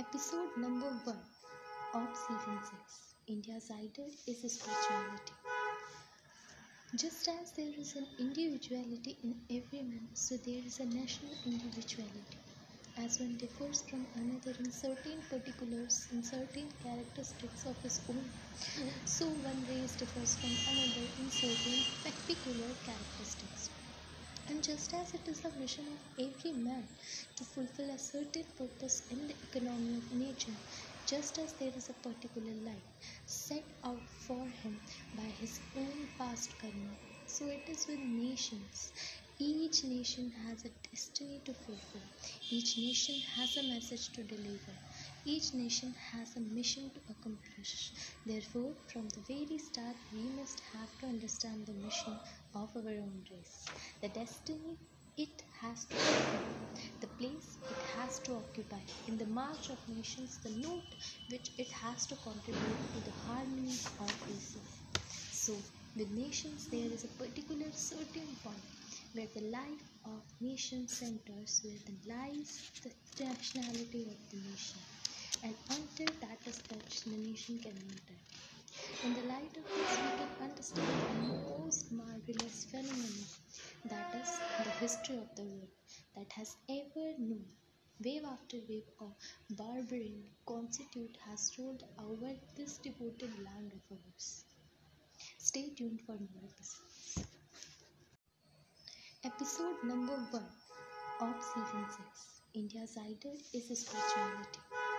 Episode number 1 of season 6 India's Ideal is spirituality. Just as there is an individuality in every man, so there is a national individuality. As one differs from another in certain particulars, in certain characteristics of his own, so one race differs from another in certain particular characteristics. And just as it is the mission of every man to fulfill a certain purpose in the economy of nature, just as there is a particular line set out for him by his own past karma, so it is with nations. Each nation has a destiny to fulfill. Each nation has a message to deliver. Each nation has a mission to accomplish. Therefore, from the very start, we must have to understand the mission of our own race, the destiny it has to fulfill, the place it has to occupy in the march of nations, the note which it has to contribute to the harmony of races. So, with nations, there is a particular certain point where the life of nation centers, where the lies the nationality of the nation. And until that is touched, the nation cannot die. In the light of this, we can understand the most marvelous phenomenon that is the history of the world that has ever known. Wave after wave of barbarian constitute has rolled over this devoted land of ours. Stay tuned for more episodes. Episode number 1 of season 6 India's Ideal is spirituality.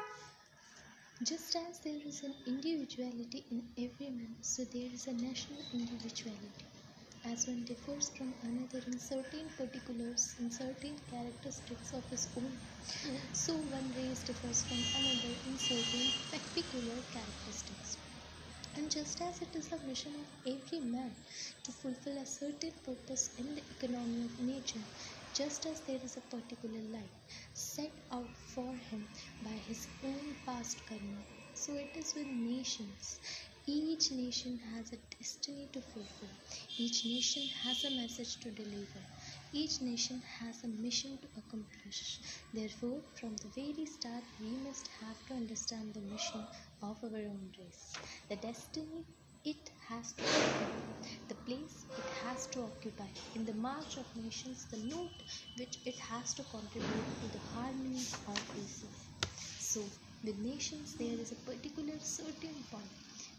Just as there is an individuality in every man, so there is a national individuality. As one differs from another in certain particulars, in certain characteristics of his own, so one race differs from another in certain particular characteristics. And just as it is the mission of every man to fulfill a certain purpose in the economy of nature, just as there is a particular line set out for him by his own past karma, so it is with nations. Each nation has a destiny to fulfill. Each nation has a message to deliver. Each nation has a mission to accomplish. Therefore, from the very start, we must have to understand the mission of our own race, the destiny it has to fulfill, the place it has to occupy in the march of nations, the note which it has to contribute to the harmony of races. So, with nations, there is a particular certain point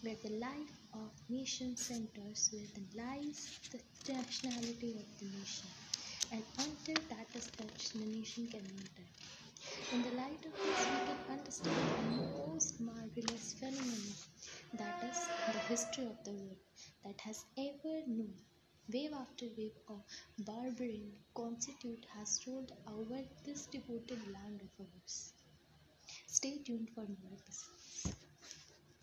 where the life of nation centers, where the lies the nationality of the nation. And until that is touched, the nation cannot die. In the light of this, we can understand the most marvelous phenomenon that is the history of the world that has ever known. Wave after wave of barbarian constitute has rolled over this devoted land of ours. Stay tuned for more episodes.